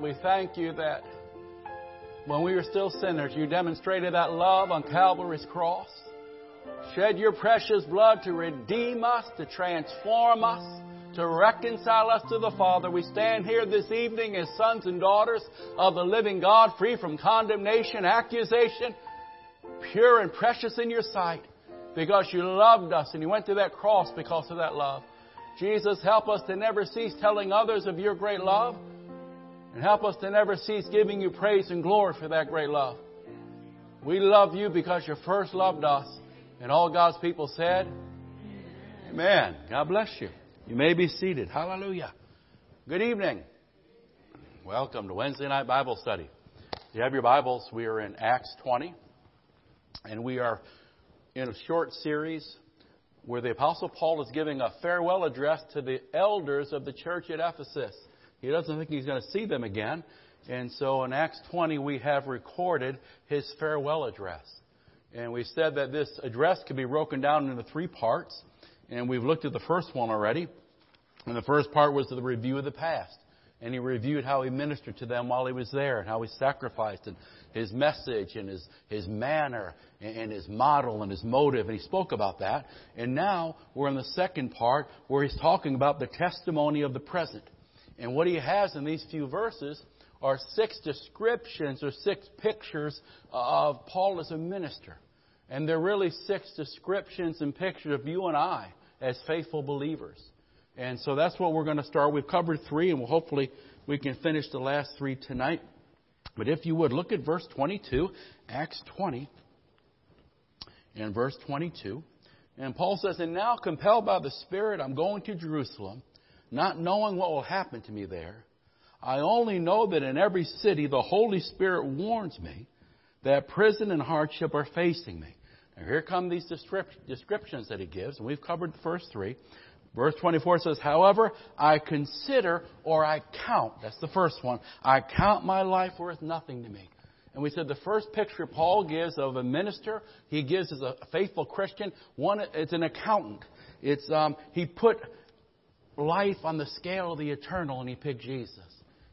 We thank you that when we were still sinners, you demonstrated that love on Calvary's cross. Shed your precious blood to redeem us, to transform us, to reconcile us to the Father. We stand here this evening as sons and daughters of the living God, free from condemnation, accusation, pure and precious in your sight, because you loved us and you went to that cross because of that love. Jesus, help us to never cease telling others of your great love. And help us to never cease giving you praise and glory for that great love. We love you because you first loved us. And all God's people said, Amen. God bless you. You may be seated. Hallelujah. Good evening. Welcome to Wednesday night Bible study. If you have your Bibles, we are in Acts 20. And we are in a short series where the Apostle Paul is giving a farewell address to the elders of the church at Ephesus. He doesn't think he's going to see them again. And so in Acts 20, we have recorded his farewell address. And we said that this address could be broken down into three parts. And we've looked at the first one already. And the first part was the review of the past. And he reviewed how he ministered to them while he was there and how he sacrificed and his message and his, his manner and, and his model and his motive. And he spoke about that. And now we're in the second part where he's talking about the testimony of the present. And what he has in these few verses are six descriptions or six pictures of Paul as a minister. And they're really six descriptions and pictures of you and I as faithful believers. And so that's what we're going to start. We've covered three, and we'll hopefully we can finish the last three tonight. But if you would, look at verse 22, Acts 20, and verse 22. And Paul says, And now, compelled by the Spirit, I'm going to Jerusalem not knowing what will happen to me there. I only know that in every city the Holy Spirit warns me that prison and hardship are facing me. Now here come these descriptions that he gives, and we've covered the first three. Verse 24 says, However, I consider or I count, that's the first one, I count my life worth nothing to me. And we said the first picture Paul gives of a minister, he gives as a faithful Christian, one, it's an accountant. It's, um, he put life on the scale of the eternal and he picked Jesus.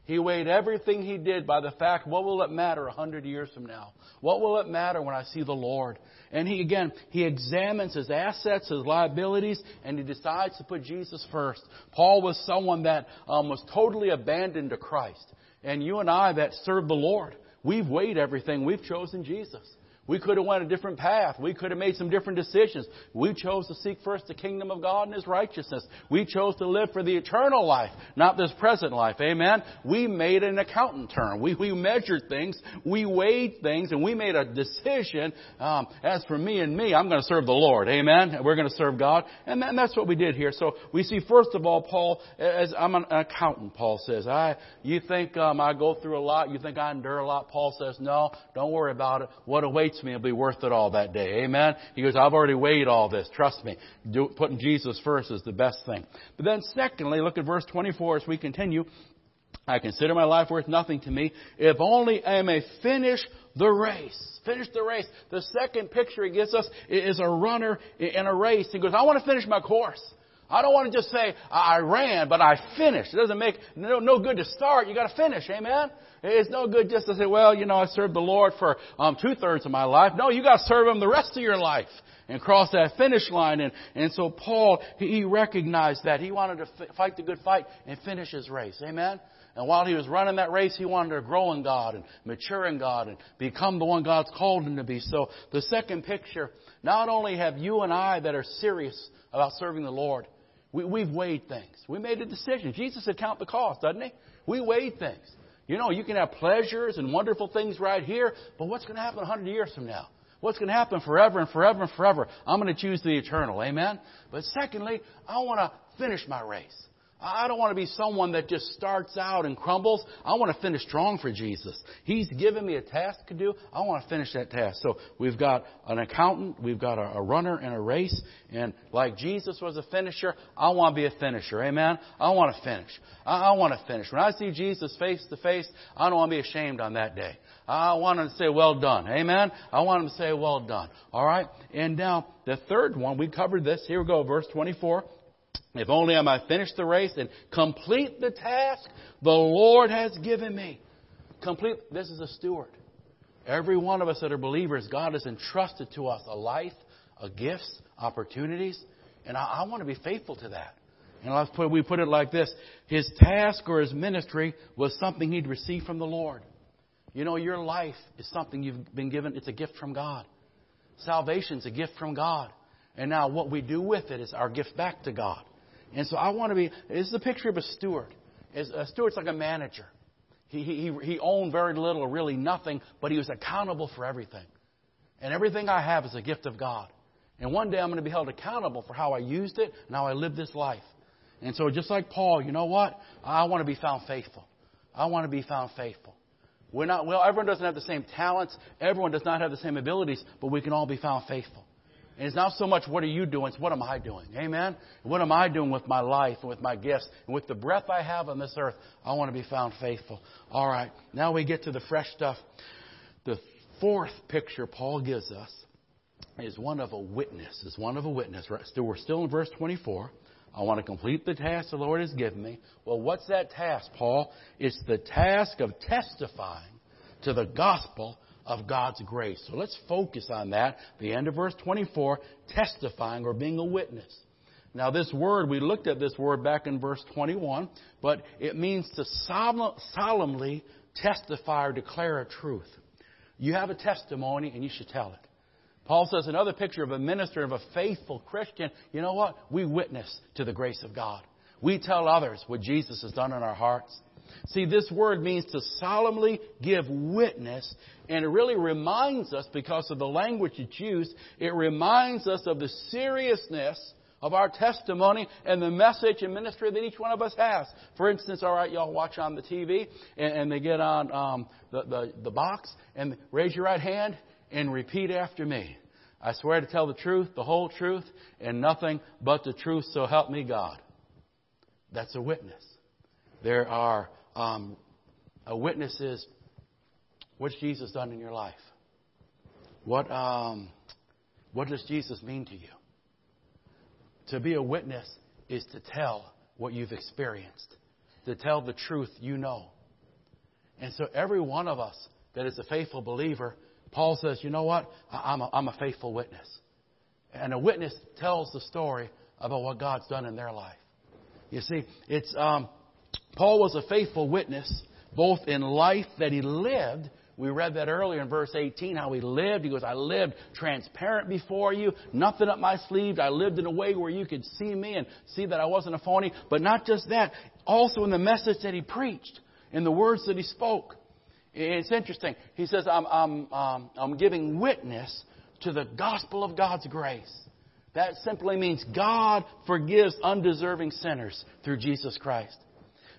He weighed everything he did by the fact, what will it matter a hundred years from now? What will it matter when I see the Lord? And he, again, he examines his assets, his liabilities, and he decides to put Jesus first. Paul was someone that um, was totally abandoned to Christ. And you and I that serve the Lord, we've weighed everything. We've chosen Jesus. We could have went a different path. We could have made some different decisions. We chose to seek first the kingdom of God and His righteousness. We chose to live for the eternal life, not this present life. Amen? We made an accountant term. We, we measured things. We weighed things and we made a decision. Um, as for me and me, I'm going to serve the Lord. Amen? We're going to serve God. And, then that's what we did here. So we see first of all, Paul, as I'm an accountant, Paul says. I, you think um, I go through a lot? You think I endure a lot? Paul says, no, don't worry about it. What awaits awaits me will be worth it all that day. Amen? He goes, I've already weighed all this. Trust me. Do, putting Jesus first is the best thing. But then secondly, look at verse 24 as we continue. I consider my life worth nothing to me if only I may finish the race. Finish the race. The second picture he gives us is a runner in a race. He goes, I want to finish my course. I don't want to just say I ran, but I finished. It doesn't make no, no good to start. You got to finish. Amen. It's no good just to say, well, you know, I served the Lord for um, two thirds of my life. No, you got to serve Him the rest of your life and cross that finish line. And, and so Paul, he, he recognized that. He wanted to f- fight the good fight and finish his race. Amen? And while he was running that race, he wanted to grow in God and mature in God and become the one God's called him to be. So the second picture, not only have you and I that are serious about serving the Lord, we, we've weighed things. We made a decision. Jesus said count the cost, doesn't he? We weighed things. You know, you can have pleasures and wonderful things right here, but what's going to happen 100 years from now? What's going to happen forever and forever and forever? I'm going to choose the eternal. Amen? But secondly, I want to finish my race. I don't want to be someone that just starts out and crumbles. I want to finish strong for Jesus. He's given me a task to do. I want to finish that task. So we've got an accountant, we've got a, runner in a race, and like Jesus was a finisher, I want to be a finisher. Amen? I want to finish. I, want to finish. When I see Jesus face to face, I don't want to be ashamed on that day. I want him to say, well done. Amen? I want him to say, well done. All right? And now, the third one, we covered this. Here we go, verse 24. If only I might finish the race and complete the task the Lord has given me. Complete, this is a steward. Every one of us that are believers, God has entrusted to us a life, a gifts, opportunities, and I, I want to be faithful to that. And let's put, we put it like this. His task or his ministry was something he'd received from the Lord. You know, your life is something you've been given. It's a gift from God. Salvation's a gift from God. And now what we do with it is our gift back to God. And so I want to be, this is a picture of a steward. A steward's like a manager. He, he, he owned very little or really nothing, but he was accountable for everything. And everything I have is a gift of God. And one day I'm going to be held accountable for how I used it and how I lived this life. And so just like Paul, you know what? I want to be found faithful. I want to be found faithful. We're not, well, everyone doesn't have the same talents. Everyone does not have the same abilities, but we can all be found faithful. And it's not so much what are you doing, it's what am I doing. Amen? What am I doing with my life and with my gifts and with the breath I have on this earth? I want to be found faithful. All right, now we get to the fresh stuff. The fourth picture Paul gives us is one of a witness. Is one of a witness. We're still in verse 24. I want to complete the task the Lord has given me. Well, what's that task, Paul? It's the task of testifying to the gospel of God's grace. So let's focus on that. The end of verse 24, testifying or being a witness. Now, this word, we looked at this word back in verse 21, but it means to solemnly testify or declare a truth. You have a testimony and you should tell it. Paul says another picture of a minister, of a faithful Christian, you know what? We witness to the grace of God. We tell others what Jesus has done in our hearts. See, this word means to solemnly give witness, and it really reminds us, because of the language it's used, it reminds us of the seriousness of our testimony and the message and ministry that each one of us has. For instance, all right, y'all watch on the TV, and, and they get on um, the, the, the box, and raise your right hand and repeat after me. I swear to tell the truth, the whole truth, and nothing but the truth, so help me God. That's a witness. There are um, a witness is what's Jesus done in your life? What, um, what does Jesus mean to you? To be a witness is to tell what you've experienced, to tell the truth you know. And so every one of us that is a faithful believer Paul says, you know what? I'm a, I'm a faithful witness. And a witness tells the story about what God's done in their life. You see, it's, um, Paul was a faithful witness, both in life that he lived. We read that earlier in verse 18, how he lived. He goes, I lived transparent before you, nothing up my sleeve. I lived in a way where you could see me and see that I wasn't a phony. But not just that, also in the message that he preached, in the words that he spoke. It's interesting. He says, I'm, I'm, um, I'm giving witness to the gospel of God's grace. That simply means God forgives undeserving sinners through Jesus Christ.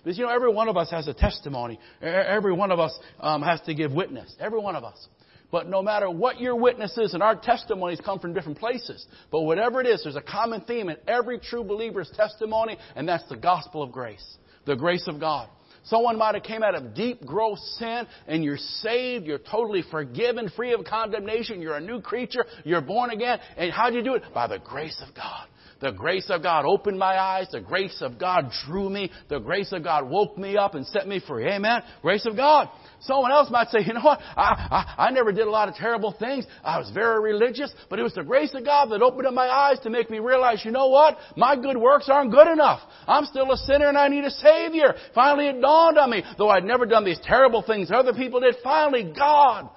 Because, you know, every one of us has a testimony. Every one of us um, has to give witness. Every one of us. But no matter what your witness is, and our testimonies come from different places, but whatever it is, there's a common theme in every true believer's testimony, and that's the gospel of grace. The grace of God. Someone might have came out of deep, gross sin and you're saved. You're totally forgiven, free of condemnation. You're a new creature. You're born again. And how do you do it? By the grace of God. The grace of God opened my eyes. The grace of God drew me. The grace of God woke me up and set me free. Amen. Grace of God. Someone else might say, you know what? I, I, I never did a lot of terrible things. I was very religious, but it was the grace of God that opened up my eyes to make me realize, you know what? My good works aren't good enough. I'm still a sinner and I need a Savior. Finally it dawned on me, though I'd never done these terrible things other people did, finally God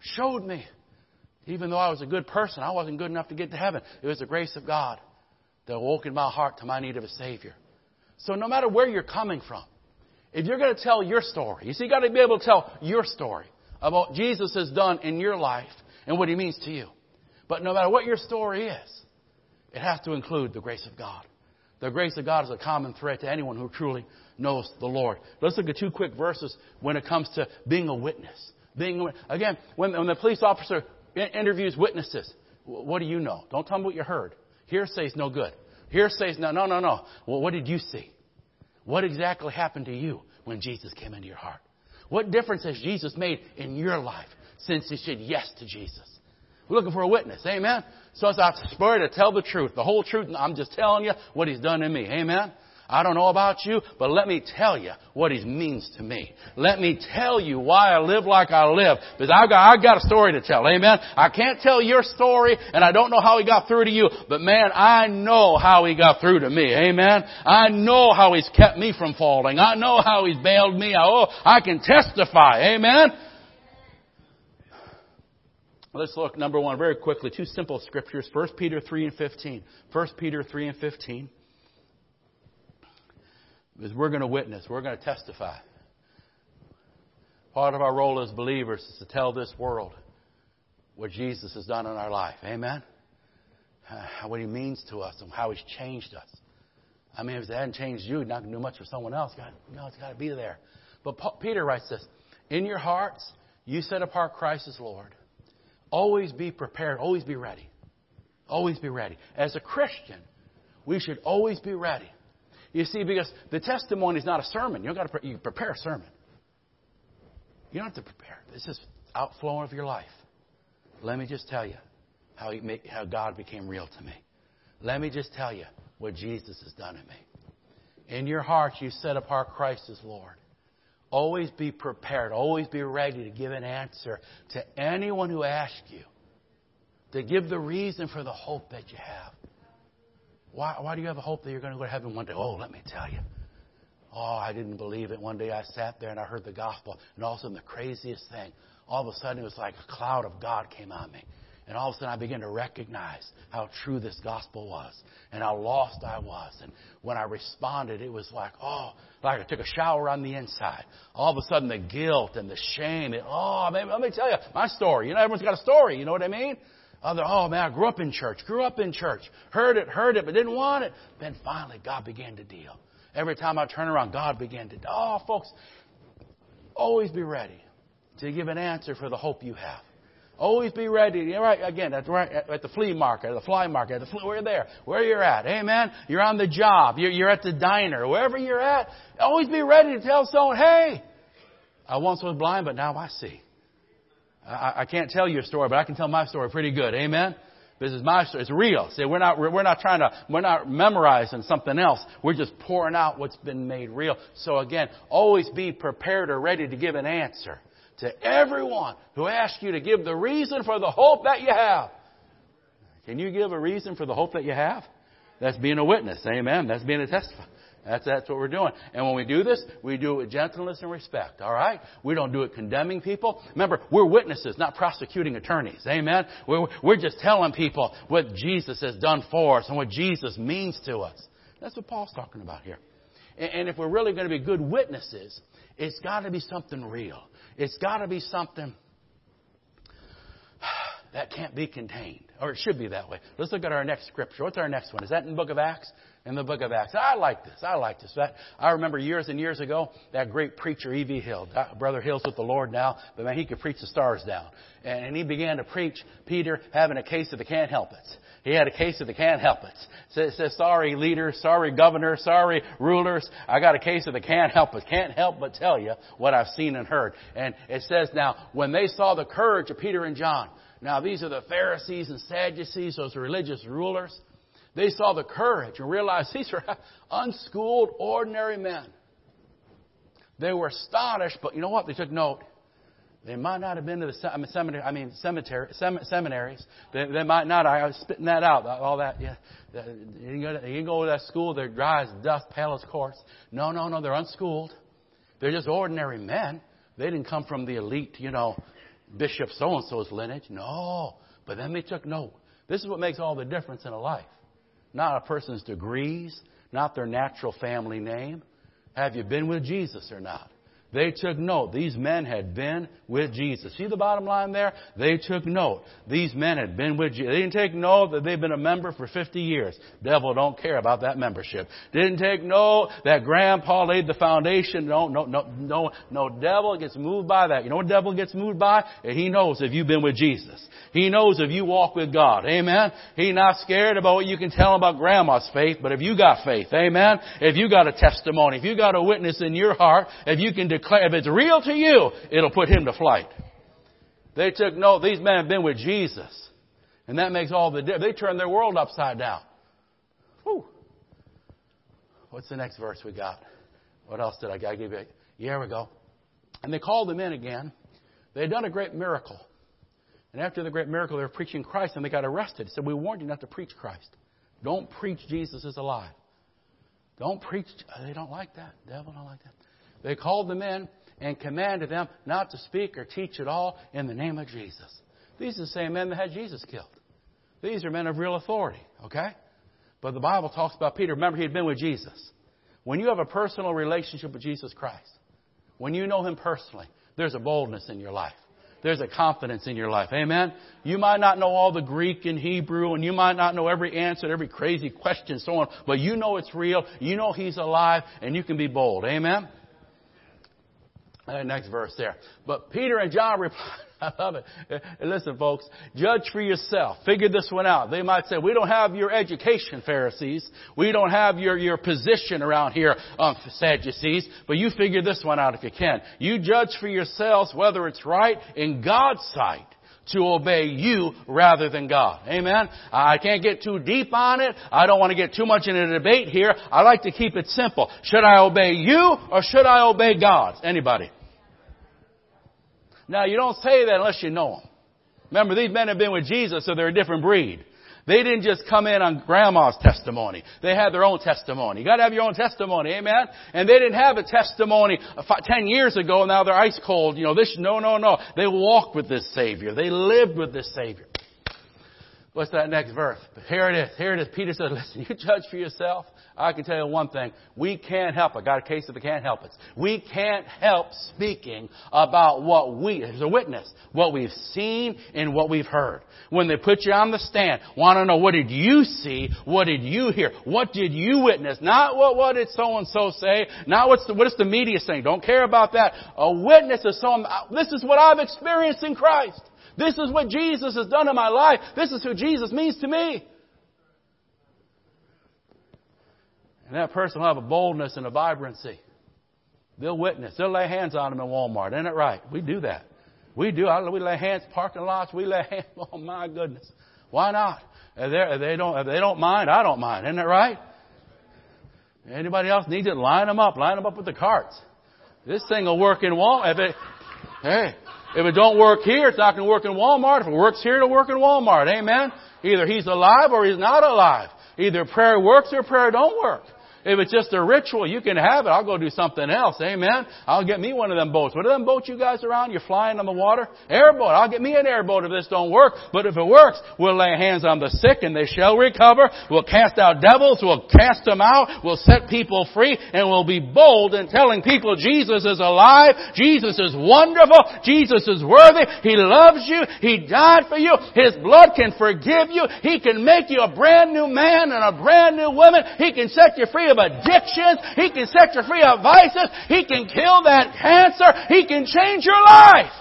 showed me. Even though I was a good person, I wasn't good enough to get to heaven. It was the grace of God that awoke in my heart to my need of a Savior. So no matter where you're coming from, if you're going to tell your story, you see, you got to be able to tell your story about what Jesus has done in your life and what He means to you. But no matter what your story is, it has to include the grace of God. The grace of God is a common thread to anyone who truly knows the Lord. Let's look at two quick verses when it comes to being a witness. Being again, when, when the police officer interviews witnesses, what do you know? Don't tell them what you heard. Hearsay is no good. Hearsay is no, no, no, no. Well, what did you see? What exactly happened to you when Jesus came into your heart? What difference has Jesus made in your life since you said yes to Jesus? We're looking for a witness. Amen. So our spirit to tell the truth, the whole truth. And I'm just telling you what He's done in me. Amen. I don't know about you, but let me tell you what He means to me. Let me tell you why I live like I live. Because I've got, I've got a story to tell. Amen. I can't tell your story and I don't know how He got through to you, but man, I know how He got through to me. Amen. I know how He's kept me from falling. I know how He's bailed me out. Oh, I can testify. Amen. Let's look, number one, very quickly, two simple scriptures. 1 Peter 3 and 15. 1 Peter 3 and 15 is we're going to witness, we're going to testify. Part of our role as believers is to tell this world what Jesus has done in our life. Amen? What he means to us and how he's changed us. I mean, if it hadn't changed you, you're not going to do much for someone else. God, no, it's got to be there. But Paul, Peter writes this In your hearts, you set apart Christ as Lord. Always be prepared. Always be ready. Always be ready. As a Christian, we should always be ready. You see, because the testimony is not a sermon. You don't got to pre- you prepare a sermon. You don't have to prepare. This is outflowing of your life. Let me just tell you how, how God became real to me. Let me just tell you what Jesus has done in me. In your heart, you set apart Christ as Lord. Always be prepared. Always be ready to give an answer to anyone who asks you. To give the reason for the hope that you have. Why, why do you have a hope that you're going to go to heaven one day? Oh, let me tell you. Oh, I didn't believe it. One day I sat there and I heard the gospel, and all of a sudden the craziest thing, all of a sudden it was like a cloud of God came on me. And all of a sudden I began to recognize how true this gospel was and how lost I was. And when I responded, it was like, oh, like I took a shower on the inside. All of a sudden the guilt and the shame, it, oh, man, let me tell you my story. You know, everyone's got a story. You know what I mean? Other, oh man, I grew up in church, grew up in church, heard it, heard it, but didn't want it. Then finally, God began to deal. Every time I turn around, God began to. Oh, folks, always be ready to give an answer for the hope you have. Always be ready. You're right again at, right, at the flea market, at the fly market, at the flea, where you're there, where you're at. Amen. You're on the job. You're, you're at the diner, wherever you're at. Always be ready to tell someone, "Hey, I once was blind, but now I see." I, I can't tell you a story, but I can tell my story pretty good. Amen? This is my story. It's real. See, we're not, we're not trying to, we're not memorizing something else. We're just pouring out what's been made real. So again, always be prepared or ready to give an answer to everyone who asks you to give the reason for the hope that you have. Can you give a reason for the hope that you have? That's being a witness. Amen. That's being a testifier. That's, that's what we're doing. And when we do this, we do it with gentleness and respect. All right? We don't do it condemning people. Remember, we're witnesses, not prosecuting attorneys. Amen? We're, we're just telling people what Jesus has done for us and what Jesus means to us. That's what Paul's talking about here. And, and if we're really going to be good witnesses, it's got to be something real. It's got to be something that can't be contained. Or it should be that way. Let's look at our next scripture. What's our next one? Is that in the book of Acts? in the book of Acts. I like this. I like this. That, I remember years and years ago, that great preacher, E.V. Hill. Uh, Brother Hill's with the Lord now, but man, he could preach the stars down. And he began to preach Peter having a case of the can't help it. He had a case of the can't help it. Says, says, sorry leader, sorry governor, sorry rulers. I got a case of the can't help it. Can't help but tell you what I've seen and heard. And it says now, when they saw the courage of Peter and John, now these are the Pharisees and Sadducees, those religious rulers. They saw the courage and realized these are unschooled, ordinary men. They were astonished, but you know what? They took note. They might not have been to the seminary. I mean, cemetery, sem, seminaries. They, they, might not. I was spitting that out. All that. Yeah. You go to, go to that school. They're dry as dust, pale as corpse. No, no, no. They're unschooled. They're just ordinary men. They didn't come from the elite, you know, Bishop so and so's lineage. No. But then they took note. This is what makes all the difference in a life not a person's degrees, not their natural family name. Have you been with Jesus or not? They took note. These men had been with Jesus. See the bottom line there? They took note. These men had been with Jesus. They didn't take note that they've been a member for 50 years. Devil don't care about that membership. Didn't take note that grandpa laid the foundation. No, no, no, no, no devil gets moved by that. You know what devil gets moved by? He knows if you've been with Jesus. He knows if you walk with God. Amen? He's not scared about what you can tell him about grandma's faith, but if you got faith, amen? If you got a testimony, if you got a witness in your heart, if you can declare, if it's real to you, it'll put him to flight. They took note, these men have been with Jesus. And that makes all the difference. They turn their world upside down. Whew. What's the next verse we got? What else did I, I give you? Here we go. And they called them in again. They had done a great miracle. And after the great miracle, they were preaching Christ and they got arrested. So we warned you not to preach Christ. Don't preach Jesus is alive. Don't preach. They don't like that. The devil don't like that. They called them in and commanded them not to speak or teach at all in the name of Jesus. These are the same men that had Jesus killed. These are men of real authority, okay? But the Bible talks about Peter. Remember, he had been with Jesus. When you have a personal relationship with Jesus Christ, when you know him personally, there's a boldness in your life. There's a confidence in your life. Amen? You might not know all the Greek and Hebrew, and you might not know every answer to every crazy question, so on, but you know it's real. You know He's alive, and you can be bold. Amen? Next verse there. But Peter and John replied, I love it. Listen, folks, judge for yourself. Figure this one out. They might say, we don't have your education, Pharisees. We don't have your, your position around here, um, Sadducees. But you figure this one out if you can. You judge for yourselves whether it's right in God's sight to obey you rather than God. Amen? I can't get too deep on it. I don't want to get too much in a debate here. I like to keep it simple. Should I obey you or should I obey God? Anybody? Now, you don't say that unless you know them. Remember, these men have been with Jesus, so they're a different breed. They didn't just come in on grandma's testimony. They had their own testimony. You gotta have your own testimony, amen? And they didn't have a testimony ten years ago, now they're ice cold. You know, this, no, no, no. They walked with this Savior. They lived with this Savior. What's that next verse? Here it is. Here it is. Peter said, listen, you judge for yourself. I can tell you one thing. We can't help. I got a case of the can't help it. We can't help speaking about what we, as a witness, what we've seen and what we've heard. When they put you on the stand, want to know what did you see? What did you hear? What did you witness? Not what, what did so and so say? Not what's the, what is the media saying? Don't care about that. A witness is someone, this is what I've experienced in Christ. This is what Jesus has done in my life. This is who Jesus means to me. And that person will have a boldness and a vibrancy. They'll witness. They'll lay hands on them in Walmart. Isn't it right? We do that. We do. We lay hands parking lots. We lay hands. Oh my goodness. Why not? If they don't, if they don't mind, I don't mind. Isn't it right? Anybody else needs it? Line them up. Line them up with the carts. This thing will work in Walmart. If it, hey, if it don't work here, it's not going to work in Walmart. If it works here, it'll work in Walmart. Amen. Either he's alive or he's not alive. Either prayer works or prayer don't work. If it's just a ritual, you can have it. I'll go do something else. Amen. I'll get me one of them boats. What are them boats you guys around? You're flying on the water? Airboat. I'll get me an airboat if this don't work. But if it works, we'll lay hands on the sick and they shall recover. We'll cast out devils. We'll cast them out. We'll set people free and we'll be bold in telling people Jesus is alive. Jesus is wonderful. Jesus is worthy. He loves you. He died for you. His blood can forgive you. He can make you a brand new man and a brand new woman. He can set you free of addictions. He can set you free of vices. He can kill that cancer. He can change your life.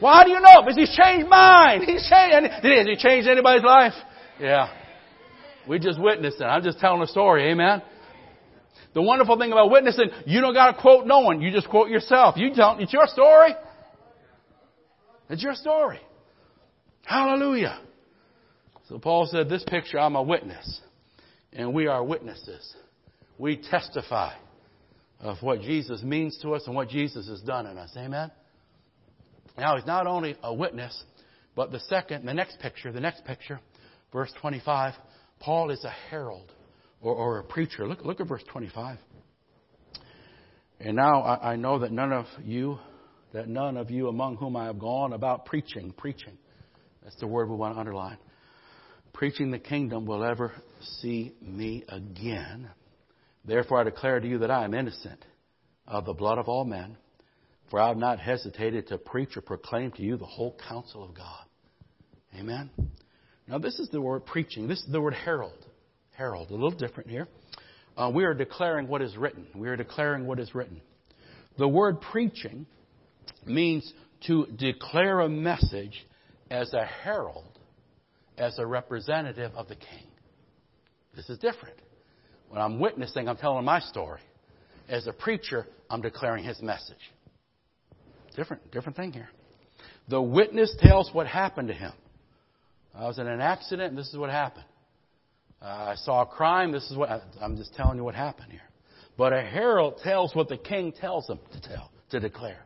Why do you know? Because He's changed mine. He's changed. Did He change anybody's life? Yeah. We just witnessed it. I'm just telling a story. Amen. The wonderful thing about witnessing, you don't got to quote no one. You just quote yourself. You tell, it's your story. It's your story. Hallelujah. So Paul said, this picture, I'm a witness and we are witnesses. We testify of what Jesus means to us and what Jesus has done in us. Amen? Now, he's not only a witness, but the second, the next picture, the next picture, verse 25, Paul is a herald or, or a preacher. Look, look at verse 25. And now I, I know that none of you, that none of you among whom I have gone about preaching, preaching. That's the word we want to underline preaching the kingdom will ever see me again. Therefore, I declare to you that I am innocent of the blood of all men, for I have not hesitated to preach or proclaim to you the whole counsel of God. Amen. Now, this is the word preaching. This is the word herald. Herald, a little different here. Uh, we are declaring what is written. We are declaring what is written. The word preaching means to declare a message as a herald as a representative of the king. This is different. When I'm witnessing, I'm telling my story. As a preacher, I'm declaring his message. Different, different thing here. The witness tells what happened to him. I was in an accident, and this is what happened. Uh, I saw a crime. This is what I, I'm just telling you what happened here. But a herald tells what the king tells him to tell, to declare.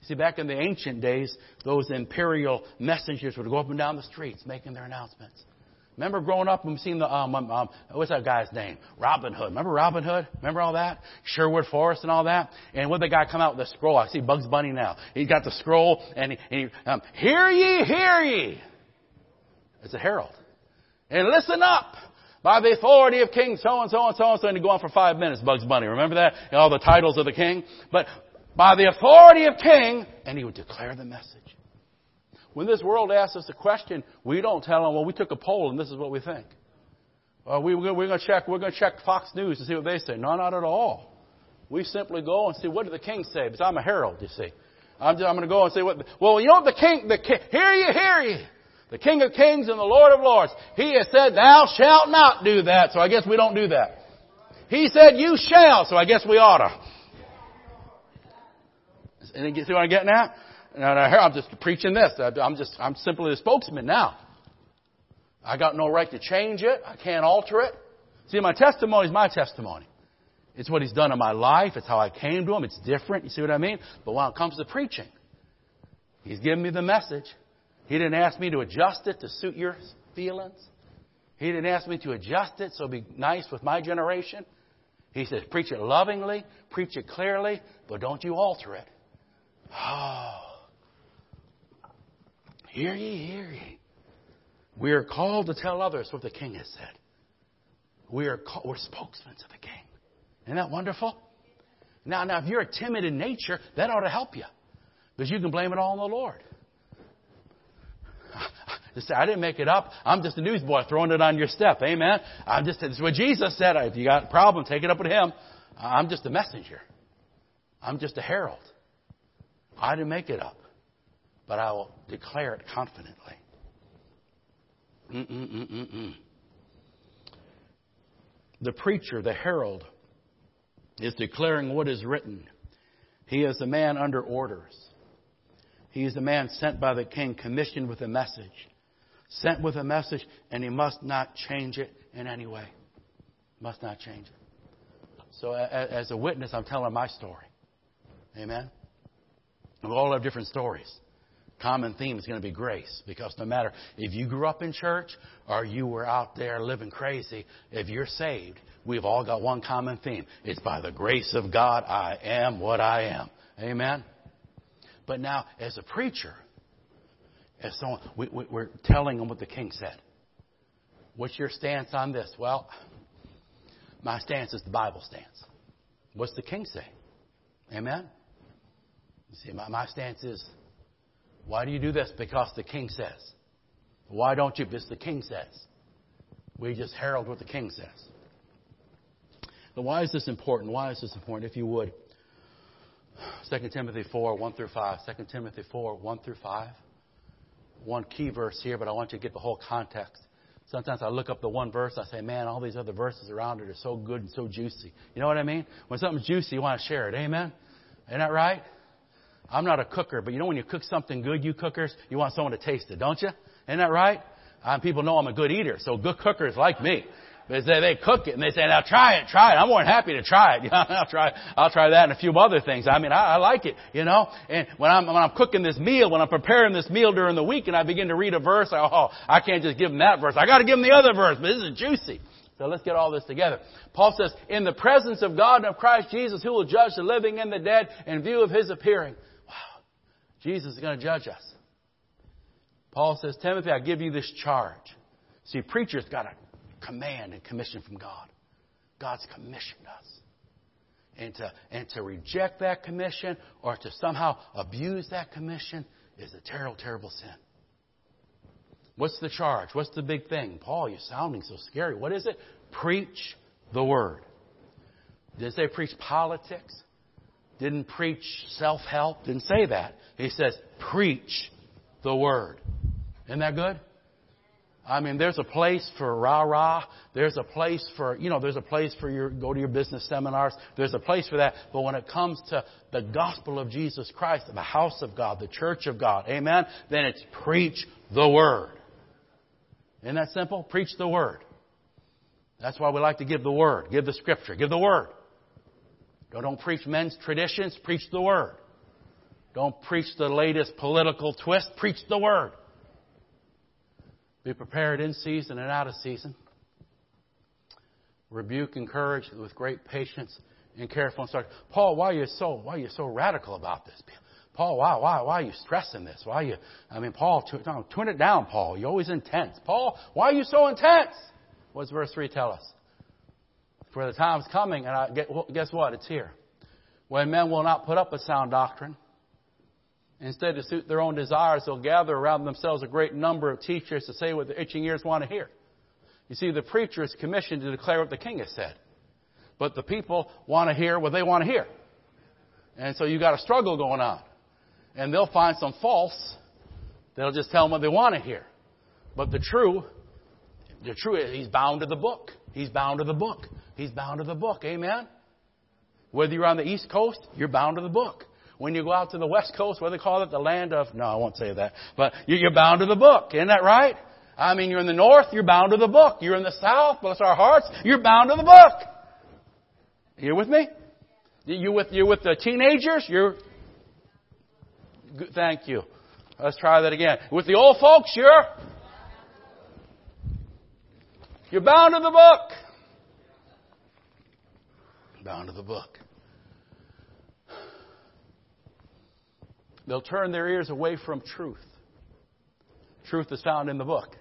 You see, back in the ancient days, those imperial messengers would go up and down the streets making their announcements. Remember growing up and seeing the um, um, um, what's that guy's name? Robin Hood. Remember Robin Hood? Remember all that? Sherwood Forest and all that. And what the guy come out with the scroll? I see Bugs Bunny now. He's got the scroll and he, and he um, hear ye, hear ye. It's a herald. And listen up by the authority of King so and so and so and so, and he go on for five minutes, Bugs Bunny. Remember that? And all the titles of the king. But by the authority of King, and he would declare the message. When this world asks us a question, we don't tell them, well, we took a poll and this is what we think. Or we, we're going to check, we're going to check Fox News to see what they say. No, not at all. We simply go and see what did the king say? Because I'm a herald, you see. I'm, I'm going to go and say what. Well, you know the king, the king, hear ye, hear ye. The King of Kings and the Lord of Lords. He has said, thou shalt not do that, so I guess we don't do that. He said, you shall, so I guess we oughta. And see what I'm getting at? Now, here, I'm just preaching this. I'm just, I'm simply the spokesman now. I got no right to change it. I can't alter it. See, my testimony is my testimony. It's what he's done in my life. It's how I came to him. It's different. You see what I mean? But when it comes to preaching, he's given me the message. He didn't ask me to adjust it to suit your feelings. He didn't ask me to adjust it so be nice with my generation. He says, preach it lovingly, preach it clearly, but don't you alter it. Oh. Hear ye, hear ye. We are called to tell others what the king has said. We are we're spokesmen of the king. Isn't that wonderful? Now, now, if you're timid in nature, that ought to help you. Because you can blame it all on the Lord. I didn't make it up. I'm just a newsboy throwing it on your step. Amen. I'm just, this is what Jesus said. If you got a problem, take it up with him. I'm just a messenger. I'm just a herald. I didn't make it up but I will declare it confidently. Mm-mm-mm-mm-mm. The preacher, the herald, is declaring what is written. He is a man under orders. He is a man sent by the king, commissioned with a message. Sent with a message, and he must not change it in any way. Must not change it. So, as a witness, I'm telling my story. Amen? We all have different stories common theme is going to be grace because no matter if you grew up in church or you were out there living crazy, if you're saved, we've all got one common theme. It's by the grace of God I am what I am. Amen? But now, as a preacher, as someone, we, we, we're telling them what the king said. What's your stance on this? Well, my stance is the Bible stance. What's the king say? Amen? You see, my, my stance is why do you do this? Because the king says. Why don't you? Because the king says. We just herald what the king says. But why is this important? Why is this important? If you would, 2 Timothy 4, 1 through 5. 2 Timothy 4, 1 through 5. One key verse here, but I want you to get the whole context. Sometimes I look up the one verse, I say, man, all these other verses around it are so good and so juicy. You know what I mean? When something's juicy, you want to share it. Amen? Isn't that right? I'm not a cooker, but you know when you cook something good, you cookers, you want someone to taste it, don't you? Isn't that right? Um, people know I'm a good eater, so good cookers like me. They say they cook it and they say, now try it, try it. I'm more than happy to try it. I'll try, I'll try that and a few other things. I mean, I, I like it, you know. And when I'm, when I'm cooking this meal, when I'm preparing this meal during the week and I begin to read a verse, I, oh, I can't just give them that verse. I gotta give them the other verse, but this is juicy. So let's get all this together. Paul says, in the presence of God and of Christ Jesus, who will judge the living and the dead in view of his appearing. Jesus is going to judge us. Paul says, Timothy, I give you this charge. See, preachers got a command and commission from God. God's commissioned us. And to, and to reject that commission or to somehow abuse that commission is a terrible, terrible sin. What's the charge? What's the big thing? Paul, you're sounding so scary. What is it? Preach the word. Did say preach politics? Didn't preach self help? Didn't say that. He says, preach the word. Isn't that good? I mean, there's a place for rah rah. There's a place for, you know, there's a place for your, go to your business seminars. There's a place for that. But when it comes to the gospel of Jesus Christ, the house of God, the church of God, amen, then it's preach the word. Isn't that simple? Preach the Word. That's why we like to give the Word. Give the Scripture. Give the Word. Don't, preach men's traditions. Preach the Word. Don't preach the latest political twist. Preach the Word. Be prepared in season and out of season. Rebuke, and encourage with great patience and careful instruction. Paul, why are you so why are you so radical about this? Paul, why why why are you stressing this? Why are you? I mean, Paul, tune it down, Paul. You're always intense. Paul, why are you so intense? What's verse three tell us? For the time's coming, and I, guess what? It's here. When men will not put up with sound doctrine, instead to suit their own desires, they'll gather around themselves a great number of teachers to say what the itching ears want to hear. You see, the preacher is commissioned to declare what the king has said. But the people want to hear what they want to hear. And so you've got a struggle going on. And they'll find some false that'll just tell them what they want to hear. But the true, the true, he's bound to the book. He's bound to the book. He's bound to the book. Amen? Whether you're on the East Coast, you're bound to the book. When you go out to the West Coast, do they call it? The land of, no, I won't say that. But you're bound to the book. Isn't that right? I mean, you're in the North, you're bound to the book. You're in the South, bless our hearts, you're bound to the book. You with me? You with you with the teenagers? You're. Thank you. Let's try that again. With the old folks, you're. You're bound to the book. Bound to the book. They'll turn their ears away from truth. Truth is found in the book.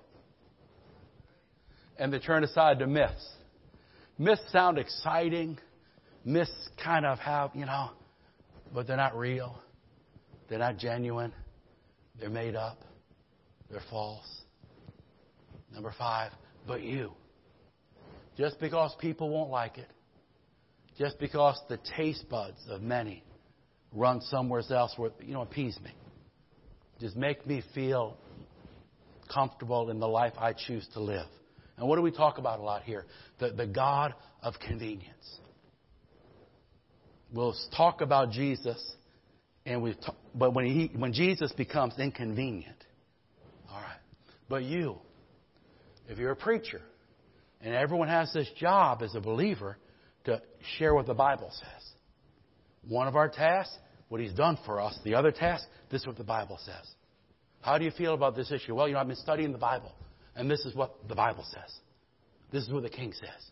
And they turn aside to myths. Myths sound exciting myths kind of have, you know, but they're not real. They're not genuine. They're made up. They're false. Number five, but you. Just because people won't like it, just because the taste buds of many run somewhere else where, you know, appease me. Just make me feel comfortable in the life I choose to live. And what do we talk about a lot here? The, the God of convenience we'll talk about Jesus, and we but when he when Jesus becomes inconvenient, all right. But you, if you're a preacher, and everyone has this job as a believer to share what the Bible says. One of our tasks, what He's done for us. The other task, this is what the Bible says. How do you feel about this issue? Well, you know, I've been studying the Bible, and this is what the Bible says. This is what the King says.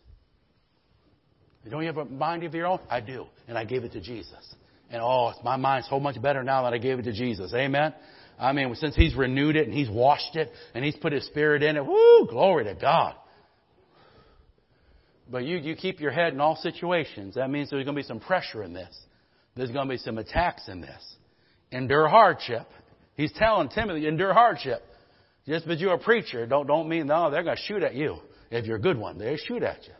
Don't you have a mind of your own? I do. And I gave it to Jesus. And oh, my mind's so much better now that I gave it to Jesus. Amen? I mean, since He's renewed it and He's washed it and He's put His Spirit in it, woo, glory to God. But you, you keep your head in all situations. That means there's going to be some pressure in this. There's going to be some attacks in this. Endure hardship. He's telling Timothy, endure hardship. Just because you're a preacher, don't, don't mean, no, they're going to shoot at you. If you're a good one, they shoot at you.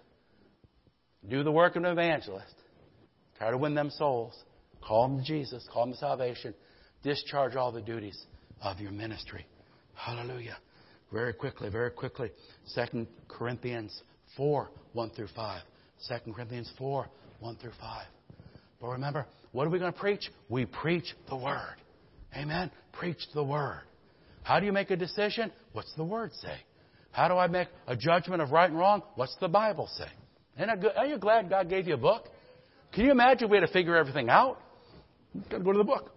Do the work of an evangelist. Try to win them souls. Call them to Jesus. Call them to salvation. Discharge all the duties of your ministry. Hallelujah. Very quickly, very quickly. 2 Corinthians 4, 1 through 5. 2 Corinthians 4, 1 through 5. But remember, what are we going to preach? We preach the Word. Amen? Preach the Word. How do you make a decision? What's the Word say? How do I make a judgment of right and wrong? What's the Bible say? Are you glad God gave you a book? Can you imagine we had to figure everything out? Got to go to the book.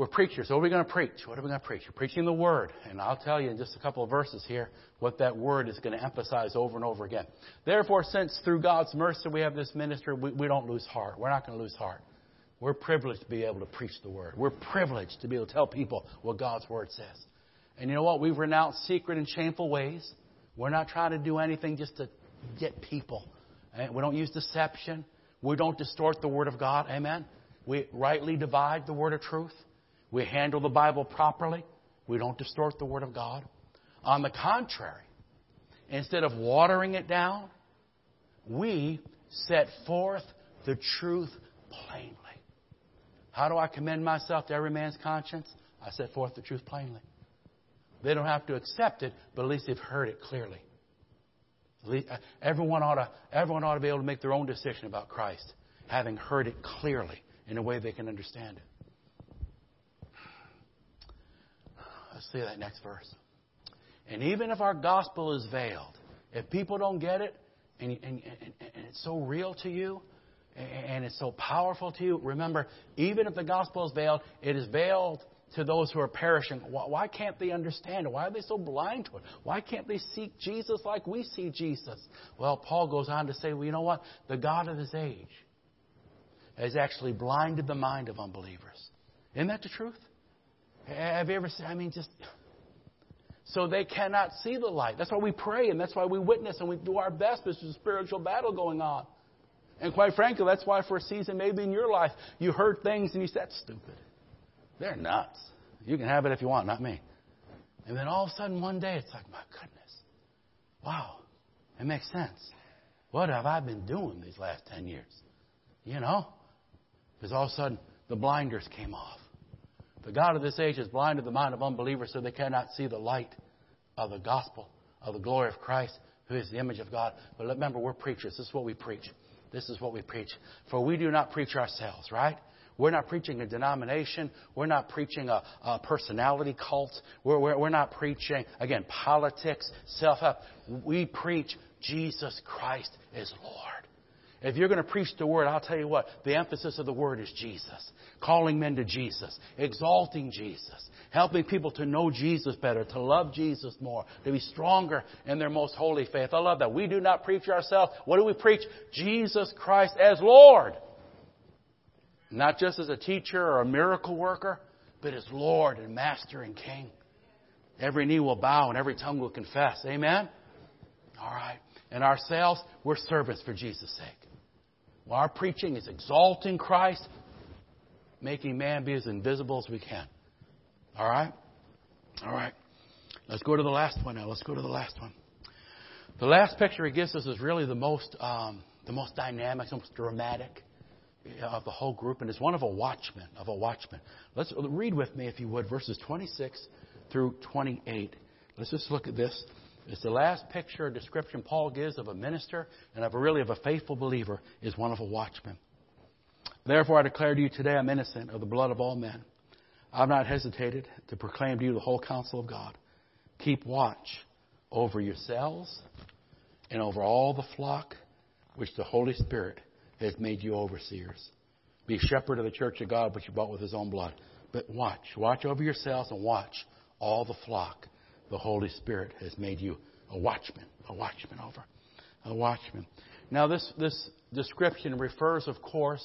We're preachers. So what are we going to preach? What are we going to preach? We're preaching the Word. And I'll tell you in just a couple of verses here what that Word is going to emphasize over and over again. Therefore, since through God's mercy we have this ministry, we, we don't lose heart. We're not going to lose heart. We're privileged to be able to preach the Word. We're privileged to be able to tell people what God's Word says. And you know what? We've renounced secret and shameful ways. We're not trying to do anything just to get people. Eh, we don't use deception. We don't distort the Word of God. Amen. We rightly divide the Word of truth. We handle the Bible properly. We don't distort the Word of God. On the contrary, instead of watering it down, we set forth the truth plainly. How do I commend myself to every man's conscience? I set forth the truth plainly. They don't have to accept it, but at least they've heard it clearly. Uh, everyone ought, to, everyone ought to be able to make their own decision about Christ, having heard it clearly in a way they can understand it. Let's see that next verse. And even if our gospel is veiled, if people don't get it, and, and, and, and it's so real to you, and it's so powerful to you, remember, even if the gospel is veiled, it is veiled to those who are perishing. Why can't they understand it? Why are they so blind to it? Why can't they seek Jesus like we see Jesus? Well, Paul goes on to say, well, you know what? The God of this age has actually blinded the mind of unbelievers. Isn't that the truth? Have you ever seen, I mean, just. So they cannot see the light. That's why we pray and that's why we witness and we do our best. There's a spiritual battle going on. And quite frankly, that's why for a season, maybe in your life, you heard things and you said, stupid. They're nuts. You can have it if you want, not me. And then all of a sudden, one day, it's like, my goodness. Wow. It makes sense. What have I been doing these last 10 years? You know? Because all of a sudden, the blinders came off. The God of this age has blinded the mind of unbelievers so they cannot see the light of the gospel, of the glory of Christ, who is the image of God. But remember, we're preachers. This is what we preach. This is what we preach. For we do not preach ourselves, right? We're not preaching a denomination. We're not preaching a, a personality cult. We're, we're, we're not preaching, again, politics, self help. We preach Jesus Christ is Lord. If you're going to preach the word, I'll tell you what, the emphasis of the word is Jesus. Calling men to Jesus, exalting Jesus, helping people to know Jesus better, to love Jesus more, to be stronger in their most holy faith. I love that. We do not preach ourselves. What do we preach? Jesus Christ as Lord. Not just as a teacher or a miracle worker, but as Lord and Master and King. Every knee will bow and every tongue will confess. Amen? All right. And ourselves, we're servants for Jesus' sake. Well, our preaching is exalting Christ, making man be as invisible as we can. All right? All right. Let's go to the last one now. Let's go to the last one. The last picture he gives us is really the most, um, the most dynamic, the most dramatic of the whole group, and it's one of a watchman, of a watchman. Let's read with me, if you would, verses 26 through 28. Let's just look at this. It's the last picture or description Paul gives of a minister and of a really of a faithful believer is one of a watchman. Therefore, I declare to you today I'm innocent of the blood of all men. I've not hesitated to proclaim to you the whole counsel of God. Keep watch over yourselves and over all the flock which the Holy Spirit has made you overseers. Be shepherd of the church of God, which you bought with his own blood. But watch. Watch over yourselves and watch all the flock the Holy Spirit has made you a watchman. A watchman over. A watchman. Now, this, this description refers, of course,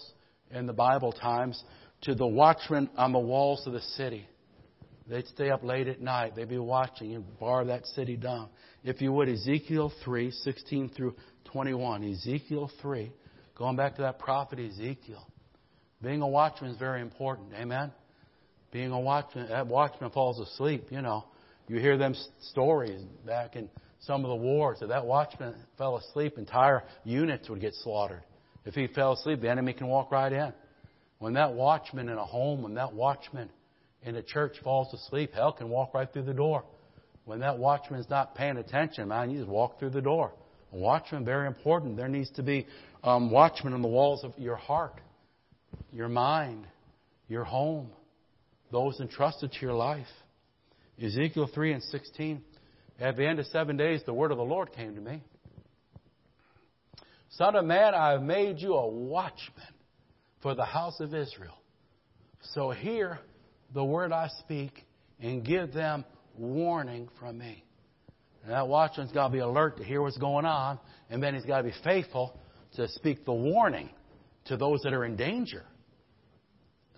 in the Bible times, to the watchmen on the walls of the city. They'd stay up late at night. They'd be watching and bar that city down. If you would, Ezekiel 3, 16 through 21. Ezekiel 3 Going back to that prophet Ezekiel. Being a watchman is very important. Amen? Being a watchman, that watchman falls asleep, you know. You hear them stories back in some of the wars that that watchman fell asleep, entire units would get slaughtered. If he fell asleep, the enemy can walk right in. When that watchman in a home, when that watchman in a church falls asleep, hell can walk right through the door. When that watchman is not paying attention, man, you just walk through the door. A watchman, very important. There needs to be um, watchmen on the walls of your heart, your mind, your home, those entrusted to your life. Ezekiel 3 and 16. At the end of seven days, the word of the Lord came to me. Son of man, I have made you a watchman for the house of Israel. So hear the word I speak and give them warning from me. And that watchman's got to be alert to hear what's going on, and then he's got to be faithful to speak the warning to those that are in danger.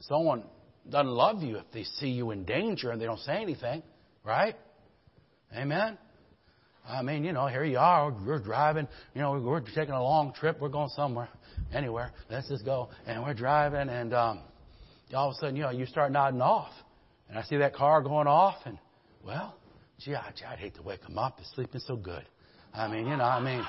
Someone doesn't love you if they see you in danger and they don't say anything, right? Amen? I mean, you know, here you are, we're driving, you know, we're taking a long trip, we're going somewhere, anywhere, let's just go. And we're driving, and um, all of a sudden, you know, you start nodding off. And I see that car going off, and, well, gee, I'd hate to wake him up. He's sleeping so good. I mean, you know, I mean,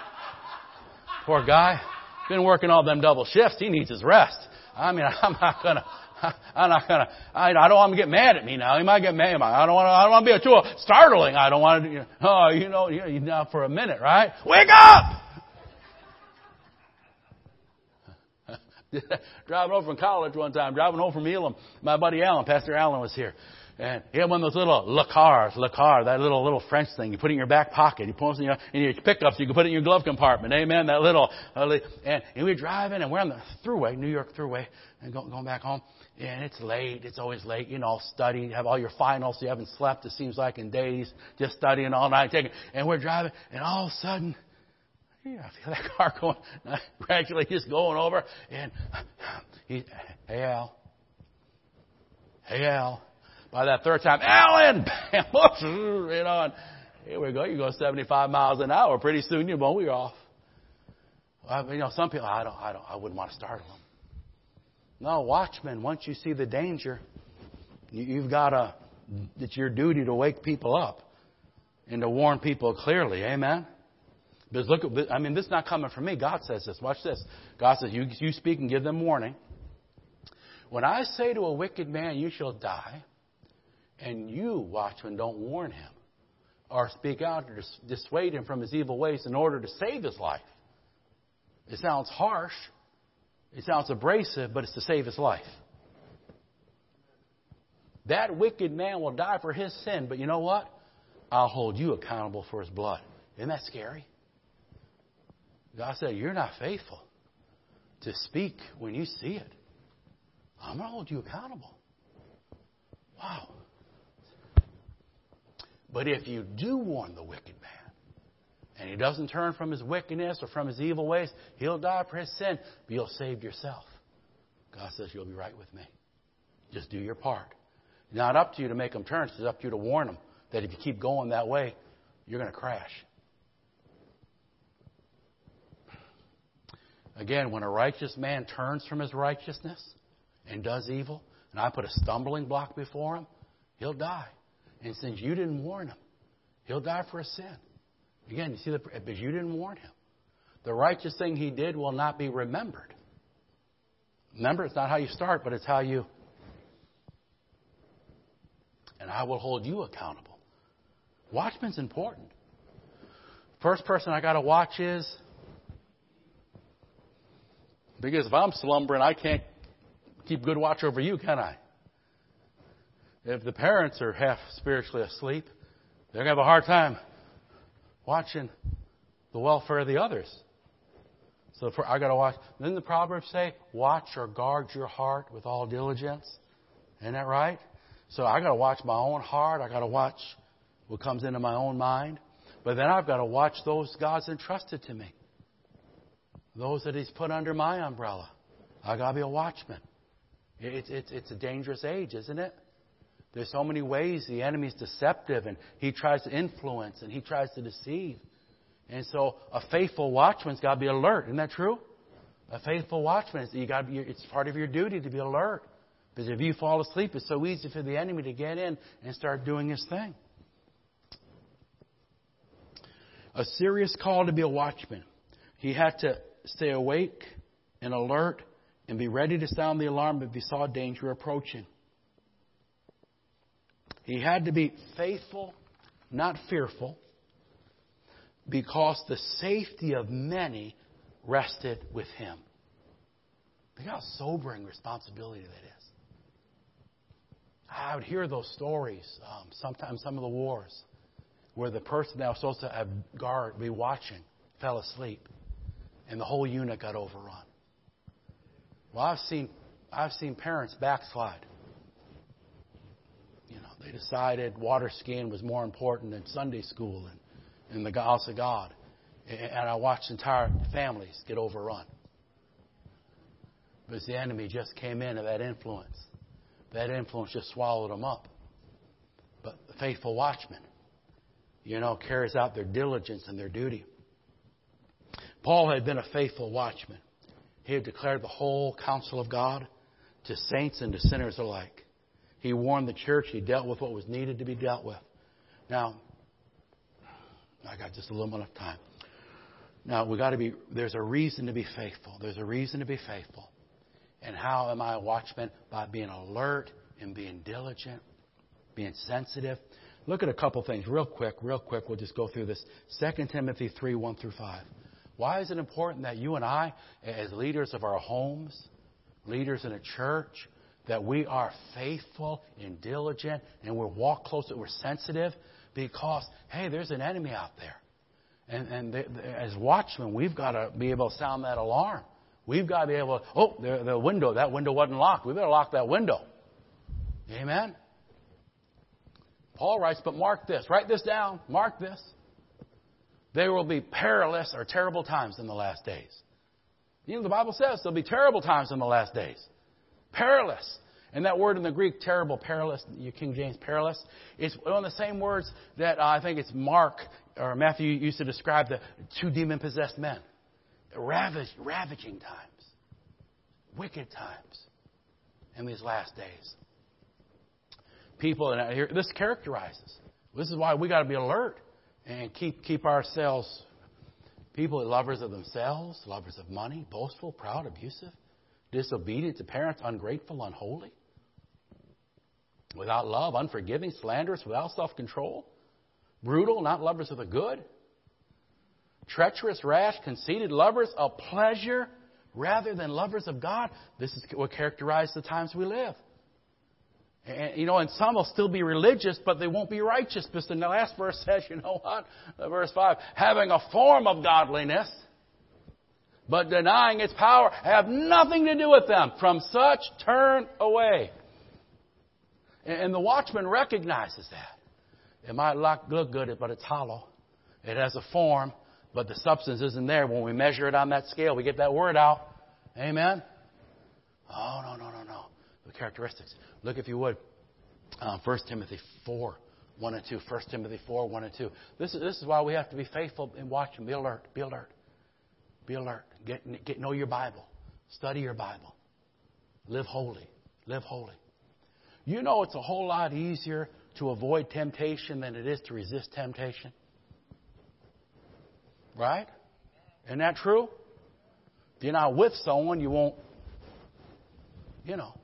poor guy. Been working all them double shifts. He needs his rest. I mean, I'm not gonna, I'm not gonna, I, I don't want him to get mad at me now. He might get mad. I don't want to, I don't want to be a too startling. I don't want to, you know, oh, you know, you know, for a minute, right? Wake up! driving home from college one time, driving home from Elim, my buddy Alan, Pastor Alan was here. And he had one of those little le cars, le car, that little little French thing. You put it in your back pocket. You pull it in your, in your pickup so you can put it in your glove compartment. Amen. That little, uh, and, and we're driving and we're on the Thruway, New York Thruway, and go, going back home. And it's late. It's always late. You know, study. Have all your finals. You haven't slept. It seems like in days, just studying all night. Taking, and we're driving, and all of a sudden, yeah, I feel that car going gradually just going over. And he, hey Al, hey Al. By that third time, Alan, bam, you know, here we go. You go 75 miles an hour. Pretty soon, you're know, we're off. Well, you know, some people, I don't, I don't, I wouldn't want to startle them. No, watchmen, once you see the danger, you've got to, it's your duty to wake people up and to warn people clearly. Amen? Because look, I mean, this is not coming from me. God says this. Watch this. God says, you, you speak and give them warning. When I say to a wicked man, you shall die, and you, watchman, don't warn him or speak out to dissuade him from his evil ways in order to save his life. It sounds harsh. It sounds abrasive, but it's to save his life. That wicked man will die for his sin, but you know what? I'll hold you accountable for his blood. Isn't that scary? God said, You're not faithful to speak when you see it. I'm going to hold you accountable. Wow. But if you do warn the wicked man, and he doesn't turn from his wickedness or from his evil ways, he'll die for his sin, but you'll save yourself. God says you'll be right with me. Just do your part. It's not up to you to make them turn. It's up to you to warn them that if you keep going that way, you're going to crash. Again, when a righteous man turns from his righteousness and does evil, and I put a stumbling block before him, he'll die. And since you didn't warn him, he'll die for a sin. Again, you see, the, because you didn't warn him. The righteous thing he did will not be remembered. Remember, it's not how you start, but it's how you. And I will hold you accountable. Watchman's important. First person I got to watch is because if I'm slumbering, I can't keep good watch over you, can I? If the parents are half spiritually asleep, they're going to have a hard time watching the welfare of the others. So for, I got to watch. Then the Proverbs say, "Watch or guard your heart with all diligence." Isn't that right? So I got to watch my own heart. I got to watch what comes into my own mind. But then I've got to watch those God's entrusted to me those that He's put under my umbrella. I got to be a watchman. It's, it's, it's a dangerous age, isn't it? There's so many ways the enemy's deceptive and he tries to influence and he tries to deceive. And so a faithful watchman's got to be alert. Isn't that true? A faithful watchman, you got to be, it's part of your duty to be alert. Because if you fall asleep, it's so easy for the enemy to get in and start doing his thing. A serious call to be a watchman. He had to stay awake and alert and be ready to sound the alarm if he saw danger approaching. He had to be faithful, not fearful, because the safety of many rested with him. Think how sobering responsibility that is. I would hear those stories, um, sometimes some of the wars, where the person that was supposed to have guard, be watching, fell asleep and the whole unit got overrun. Well, I've seen, I've seen parents backslide. They decided water skiing was more important than Sunday school and, and the house of God. And I watched entire families get overrun. Because the enemy just came in of that influence. That influence just swallowed them up. But the faithful watchman, you know, carries out their diligence and their duty. Paul had been a faithful watchman. He had declared the whole counsel of God to saints and to sinners alike. He warned the church. He dealt with what was needed to be dealt with. Now, I got just a little bit of time. Now, we got to be, there's a reason to be faithful. There's a reason to be faithful. And how am I a watchman? By being alert and being diligent, being sensitive. Look at a couple things real quick, real quick. We'll just go through this. 2 Timothy 3 1 through 5. Why is it important that you and I, as leaders of our homes, leaders in a church, that we are faithful and diligent and we walk close, that we're sensitive because, hey, there's an enemy out there. And, and they, they, as watchmen, we've got to be able to sound that alarm. We've got to be able to, oh, the, the window, that window wasn't locked. We better lock that window. Amen? Paul writes, but mark this. Write this down. Mark this. There will be perilous or terrible times in the last days. You know, the Bible says there'll be terrible times in the last days. Perilous. And that word in the Greek, terrible, perilous, your King James perilous, is one of the same words that uh, I think it's Mark or Matthew used to describe the two demon possessed men. Ravage, ravaging times, wicked times in these last days. People, and here, this characterizes. This is why we got to be alert and keep keep ourselves people lovers of themselves, lovers of money, boastful, proud, abusive, disobedient to parents, ungrateful, unholy without love, unforgiving, slanderous, without self control, brutal, not lovers of the good, treacherous, rash, conceited, lovers of pleasure rather than lovers of God. This is what characterizes the times we live. And, you know, and some will still be religious, but they won't be righteous. Because the last verse says, you know what? Verse 5 having a form of godliness, but denying its power, have nothing to do with them. From such turn away. And the watchman recognizes that. It might look good, but it's hollow. It has a form, but the substance isn't there. When we measure it on that scale, we get that word out. Amen? Oh, no, no, no, no. The characteristics. Look, if you would, uh, 1 Timothy 4, 1 and 2. 1 Timothy 4, 1 and 2. This is, this is why we have to be faithful in watching. Be alert. Be alert. Be alert. Get, get, know your Bible. Study your Bible. Live holy. Live holy. You know it's a whole lot easier to avoid temptation than it is to resist temptation. Right? Isn't that true? If you're not with someone, you won't, you know.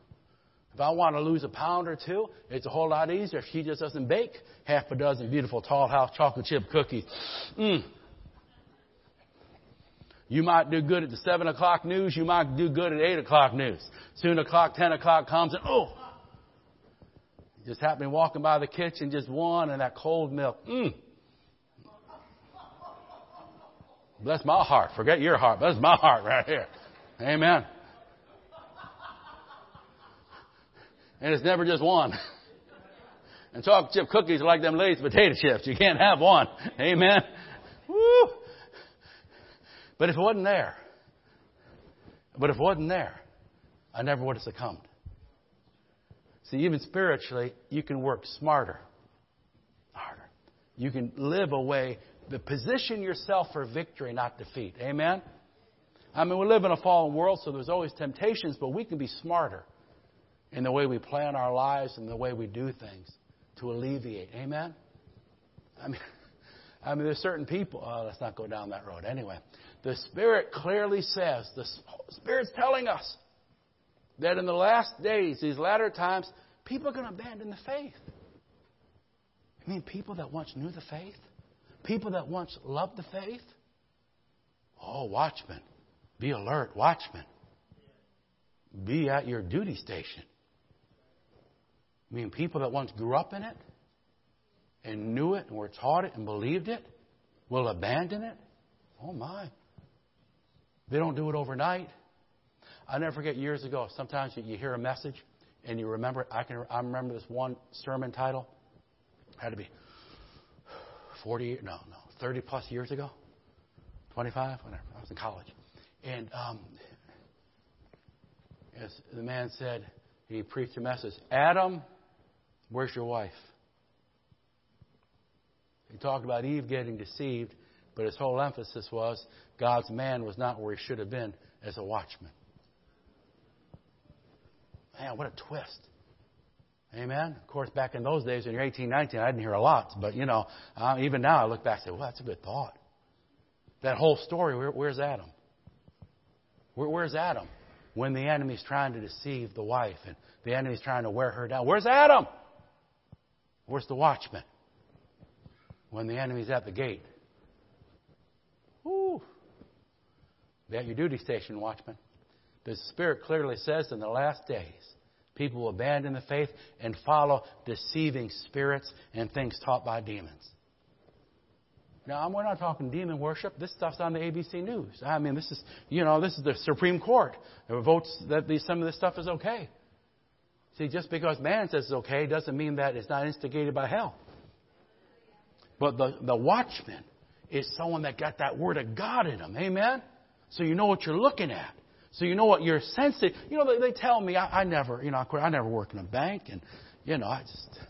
If I want to lose a pound or two, it's a whole lot easier if she just doesn't bake half a dozen beautiful Toll House chocolate chip cookies. Mm. You might do good at the 7 o'clock news. You might do good at 8 o'clock news. Soon o'clock, 10 o'clock comes and, oh, just happened walking by the kitchen, just one, and that cold milk. Mmm. Bless my heart. Forget your heart. Bless my heart right here. Amen. And it's never just one. And chocolate chip cookies are like them Lay's potato chips. You can't have one. Amen. But if it wasn't there, but if it wasn't there, I never would have succumbed. See, even spiritually, you can work smarter. Harder. You can live a way to position yourself for victory, not defeat. Amen? I mean, we live in a fallen world, so there's always temptations, but we can be smarter in the way we plan our lives and the way we do things to alleviate. Amen? I mean, I mean, there's certain people. Oh, let's not go down that road. Anyway, the Spirit clearly says, the Spirit's telling us that in the last days, these latter times, people are going to abandon the faith. I mean, people that once knew the faith, people that once loved the faith. Oh, watchmen, be alert, watchmen. Be at your duty station. I mean, people that once grew up in it and knew it and were taught it and believed it will abandon it. Oh, my. They don't do it overnight. I never forget years ago. Sometimes you hear a message and you remember it. I can. I remember this one sermon title. It had to be forty. No, no, thirty plus years ago. Twenty-five. Whatever. I was in college, and um, as the man said, he preached a message. Adam, where's your wife? He talked about Eve getting deceived, but his whole emphasis was God's man was not where he should have been as a watchman. Man, what a twist. Amen. Of course, back in those days, when you're 18, 19, I didn't hear a lot. But, you know, uh, even now I look back and say, well, that's a good thought. That whole story, where, where's Adam? Where, where's Adam? When the enemy's trying to deceive the wife and the enemy's trying to wear her down. Where's Adam? Where's the watchman? When the enemy's at the gate. Woo. Be at your duty station, watchman. The Spirit clearly says in the last days People will abandon the faith and follow deceiving spirits and things taught by demons. Now, we're not talking demon worship. This stuff's on the ABC News. I mean, this is, you know, this is the Supreme Court that votes that some of this stuff is okay. See, just because man says it's okay doesn't mean that it's not instigated by hell. But the, the watchman is someone that got that word of God in him. Amen? So you know what you're looking at. So you know what you're sensing. You know, they, they tell me, I, I never, you know, I never worked in a bank and, you know, I just,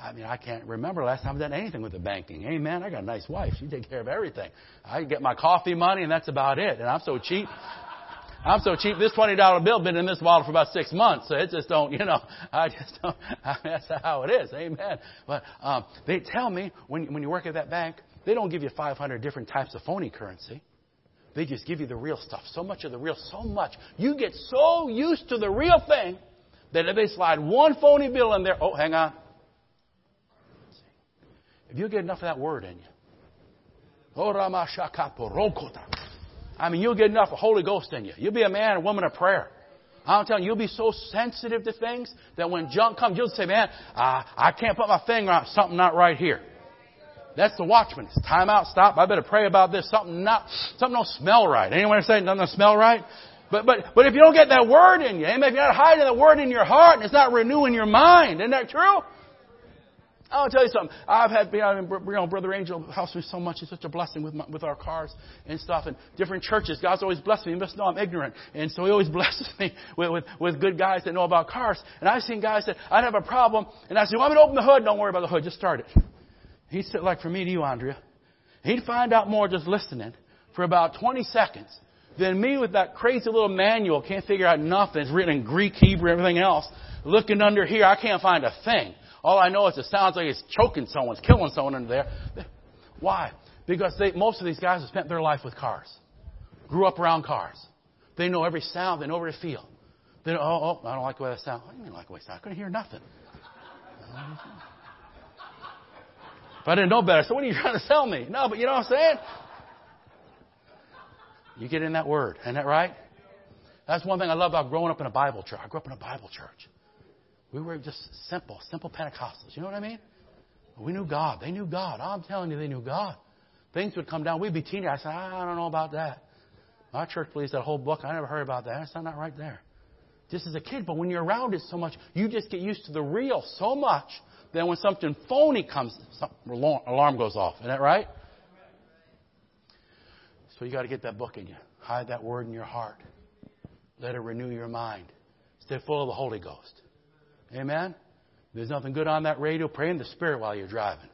I mean, I can't remember last time I've done anything with the banking. Amen. I got a nice wife. She takes care of everything. I get my coffee money and that's about it. And I'm so cheap. I'm so cheap. This twenty dollar bill been in this wallet for about six months, so it just don't, you know, I just don't. I mean, that's how it is. Amen. But um, they tell me when when you work at that bank, they don't give you 500 different types of phony currency. They just give you the real stuff. So much of the real, so much. You get so used to the real thing that if they slide one phony bill in there, oh, hang on. If you get enough of that word in you, oh, I mean, you'll get enough of Holy Ghost in you. You'll be a man or woman of prayer. I'm telling you, you'll be so sensitive to things that when junk comes, you'll say, man, uh, I can't put my finger on something not right here. That's the watchman. It's time out, stop. I better pray about this. Something not, something don't smell right. Anyone say nothing don't smell right? But, but, but if you don't get that word in you, amen, if you're not hiding that word in your heart and it's not renewing your mind, isn't that true? I'll tell you something. I've had, you know, Brother Angel helps me so much. He's such a blessing with my, with our cars and stuff and different churches. God's always blessed me. He must know I'm ignorant. And so he always blesses me with, with, with good guys that know about cars. And I've seen guys that I'd have a problem and I say, well, I'm going to open the hood. Don't worry about the hood. Just start it. He'd sit like for me to you, Andrea. He'd find out more just listening for about 20 seconds than me with that crazy little manual. Can't figure out nothing. It's written in Greek, Hebrew, everything else. Looking under here, I can't find a thing. All I know is it sounds like it's choking someone, it's killing someone under there. Why? Because they, most of these guys have spent their life with cars. Grew up around cars. They know every sound, they know every feel. They know, oh, oh, I don't like the way that sounds. I didn't like the way it sounds. I couldn't hear nothing. I didn't know better, so what are you trying to sell me? No, but you know what I'm saying? You get in that word, isn't that right? That's one thing I love about growing up in a Bible church. I grew up in a Bible church. We were just simple, simple Pentecostals. You know what I mean? We knew God. They knew God. I'm telling you, they knew God. Things would come down. We'd be teenagers. I said, ah, I don't know about that. My church believes that whole book. I never heard about that. That's not right there. Just as a kid, but when you're around it so much, you just get used to the real so much then when something phony comes, some alarm goes off. Isn't that right? So you got to get that book in you. Hide that word in your heart. Let it renew your mind. Stay full of the Holy Ghost. Amen? There's nothing good on that radio. Pray in the Spirit while you're driving.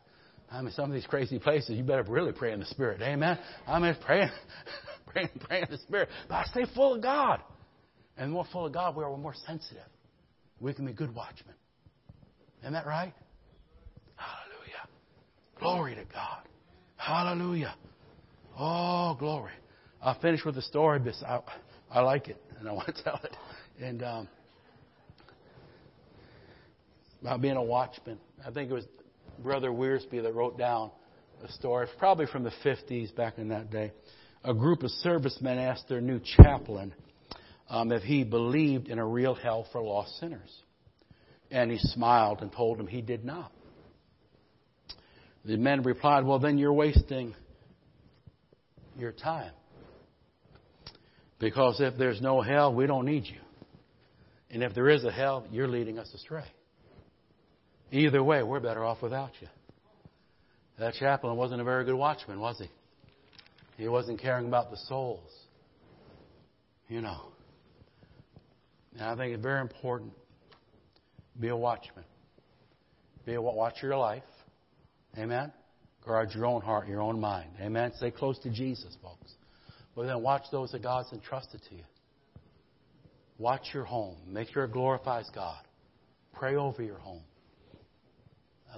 I mean, some of these crazy places, you better really pray in the Spirit. Amen? I mean, pray, pray, pray in the Spirit. But I stay full of God. And the more full of God we are, we're more sensitive. We can be good watchmen. Isn't that right? Glory to God. Hallelujah. Oh, glory. I'll finish with a story because I, I like it and I want to tell it. And um, about being a watchman. I think it was Brother Wiersbe that wrote down a story, probably from the 50s back in that day. A group of servicemen asked their new chaplain um, if he believed in a real hell for lost sinners. And he smiled and told them he did not. The men replied, Well, then you're wasting your time. Because if there's no hell, we don't need you. And if there is a hell, you're leading us astray. Either way, we're better off without you. That chaplain wasn't a very good watchman, was he? He wasn't caring about the souls. You know. And I think it's very important. Be a watchman. Be a watch your life. Amen? Guard your own heart, your own mind. Amen? Stay close to Jesus, folks. But then watch those that God's entrusted to you. Watch your home. Make sure it glorifies God. Pray over your home.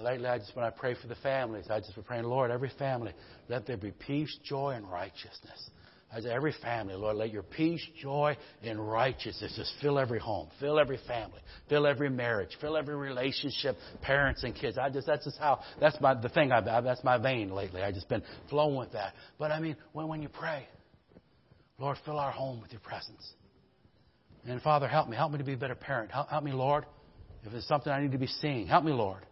Lately, I just when I pray for the families, I just been praying, Lord, every family, let there be peace, joy, and righteousness. I say, every family, Lord, let your peace, joy, and righteousness just fill every home, fill every family, fill every marriage, fill every relationship, parents and kids. I just, that's just how, that's my, the thing, I, that's my vein lately. I've just been flowing with that. But I mean, when, when you pray, Lord, fill our home with your presence. And Father, help me. Help me to be a better parent. Help, help me, Lord. If it's something I need to be seeing, help me, Lord.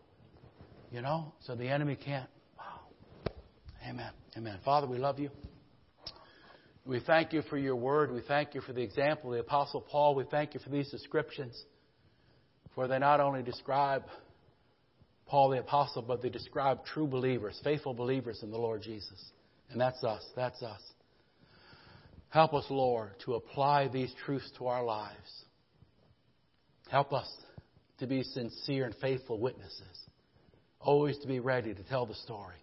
You know, so the enemy can't. Wow. Amen. Amen. Father, we love you. We thank you for your word. We thank you for the example of the Apostle Paul. We thank you for these descriptions, for they not only describe Paul the Apostle, but they describe true believers, faithful believers in the Lord Jesus. And that's us. That's us. Help us, Lord, to apply these truths to our lives. Help us to be sincere and faithful witnesses. Always to be ready to tell the story.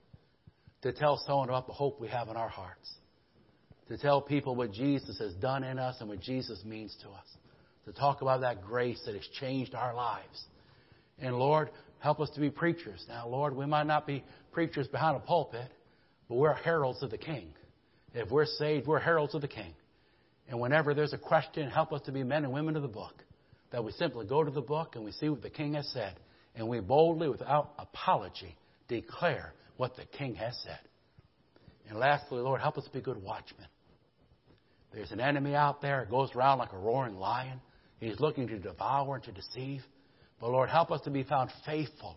To tell someone about the hope we have in our hearts. To tell people what Jesus has done in us and what Jesus means to us. To talk about that grace that has changed our lives. And Lord, help us to be preachers. Now, Lord, we might not be preachers behind a pulpit, but we're heralds of the King. If we're saved, we're heralds of the King. And whenever there's a question, help us to be men and women of the book. That we simply go to the book and we see what the King has said. And we boldly, without apology, declare what the King has said. And lastly, Lord, help us be good watchmen. There's an enemy out there. It goes around like a roaring lion. He's looking to devour and to deceive. But Lord, help us to be found faithful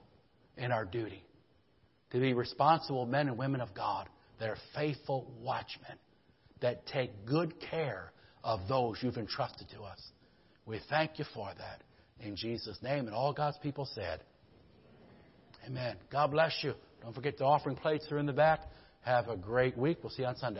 in our duty. To be responsible men and women of God that are faithful watchmen that take good care of those you've entrusted to us. We thank you for that in Jesus' name. And all God's people said, Amen. God bless you. Don't forget the offering plates are in the back. Have a great week. We'll see you on Sunday.